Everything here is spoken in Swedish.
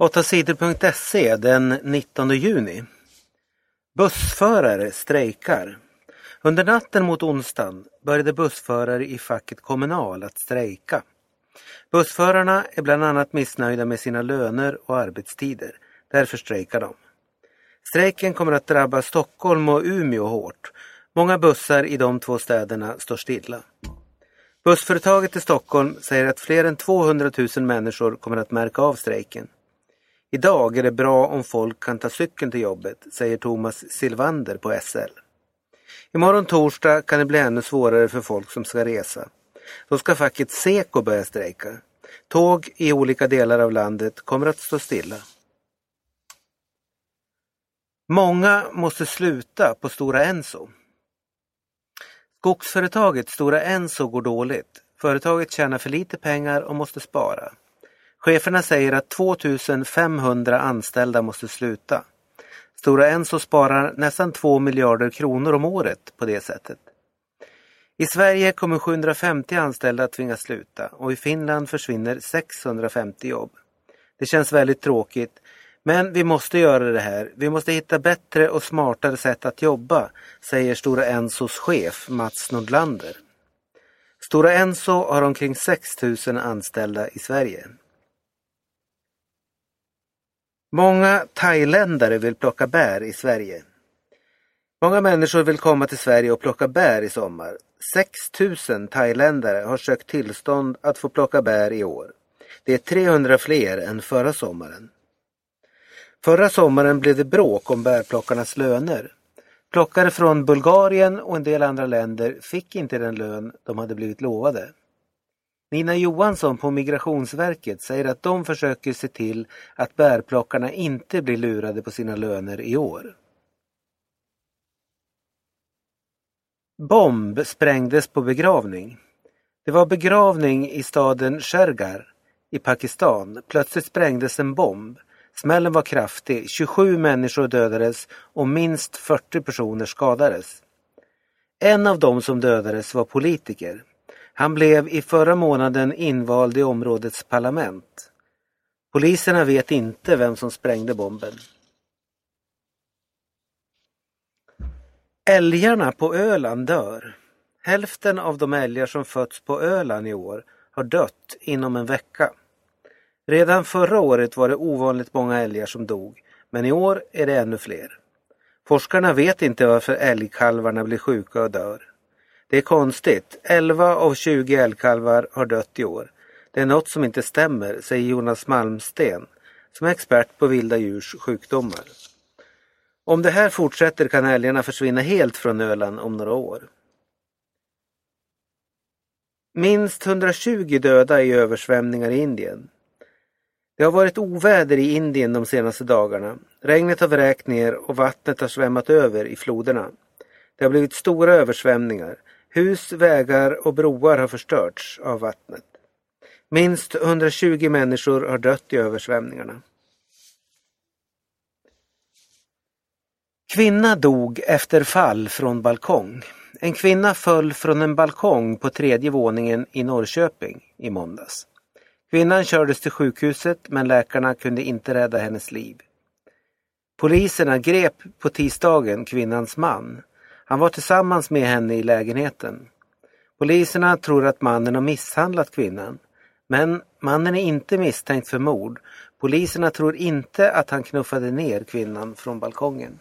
8sidor.se den 19 juni. Bussförare strejkar. Under natten mot onsdagen började bussförare i facket Kommunal att strejka. Bussförarna är bland annat missnöjda med sina löner och arbetstider. Därför strejkar de. Strejken kommer att drabba Stockholm och Umeå hårt. Många bussar i de två städerna står stilla. Bussföretaget i Stockholm säger att fler än 200 000 människor kommer att märka av strejken. Idag är det bra om folk kan ta cykeln till jobbet, säger Thomas Silvander på SL. Imorgon torsdag kan det bli ännu svårare för folk som ska resa. Då ska facket Seko börja strejka. Tåg i olika delar av landet kommer att stå stilla. Många måste sluta på Stora Enso. Skogsföretaget Stora Enso går dåligt. Företaget tjänar för lite pengar och måste spara. Cheferna säger att 2500 anställda måste sluta. Stora Enso sparar nästan 2 miljarder kronor om året på det sättet. I Sverige kommer 750 anställda att tvingas sluta och i Finland försvinner 650 jobb. Det känns väldigt tråkigt men vi måste göra det här. Vi måste hitta bättre och smartare sätt att jobba, säger Stora Ensos chef Mats Nordlander. Stora Enso har omkring 6 000 anställda i Sverige. Många thailändare vill plocka bär i Sverige. Många människor vill komma till Sverige och plocka bär i sommar. 6 000 thailändare har sökt tillstånd att få plocka bär i år. Det är 300 fler än förra sommaren. Förra sommaren blev det bråk om bärplockarnas löner. Plockare från Bulgarien och en del andra länder fick inte den lön de hade blivit lovade. Nina Johansson på Migrationsverket säger att de försöker se till att bärplockarna inte blir lurade på sina löner i år. Bomb sprängdes på begravning. Det var begravning i staden Shergar i Pakistan. Plötsligt sprängdes en bomb. Smällen var kraftig, 27 människor dödades och minst 40 personer skadades. En av dem som dödades var politiker. Han blev i förra månaden invald i områdets parlament. Poliserna vet inte vem som sprängde bomben. Älgarna på Öland dör. Hälften av de älgar som fötts på Öland i år har dött inom en vecka. Redan förra året var det ovanligt många älgar som dog, men i år är det ännu fler. Forskarna vet inte varför älgkalvarna blir sjuka och dör. Det är konstigt, 11 av 20 älgkalvar har dött i år. Det är något som inte stämmer, säger Jonas Malmsten, som är expert på vilda djurs sjukdomar. Om det här fortsätter kan älgarna försvinna helt från Öland om några år. Minst 120 döda i översvämningar i Indien. Det har varit oväder i Indien de senaste dagarna. Regnet har vräkt ner och vattnet har svämmat över i floderna. Det har blivit stora översvämningar. Hus, vägar och broar har förstörts av vattnet. Minst 120 människor har dött i översvämningarna. Kvinna dog efter fall från balkong. En kvinna föll från en balkong på tredje våningen i Norrköping i måndags. Kvinnan kördes till sjukhuset men läkarna kunde inte rädda hennes liv. Poliserna grep på tisdagen kvinnans man. Han var tillsammans med henne i lägenheten. Poliserna tror att mannen har misshandlat kvinnan. Men mannen är inte misstänkt för mord. Poliserna tror inte att han knuffade ner kvinnan från balkongen.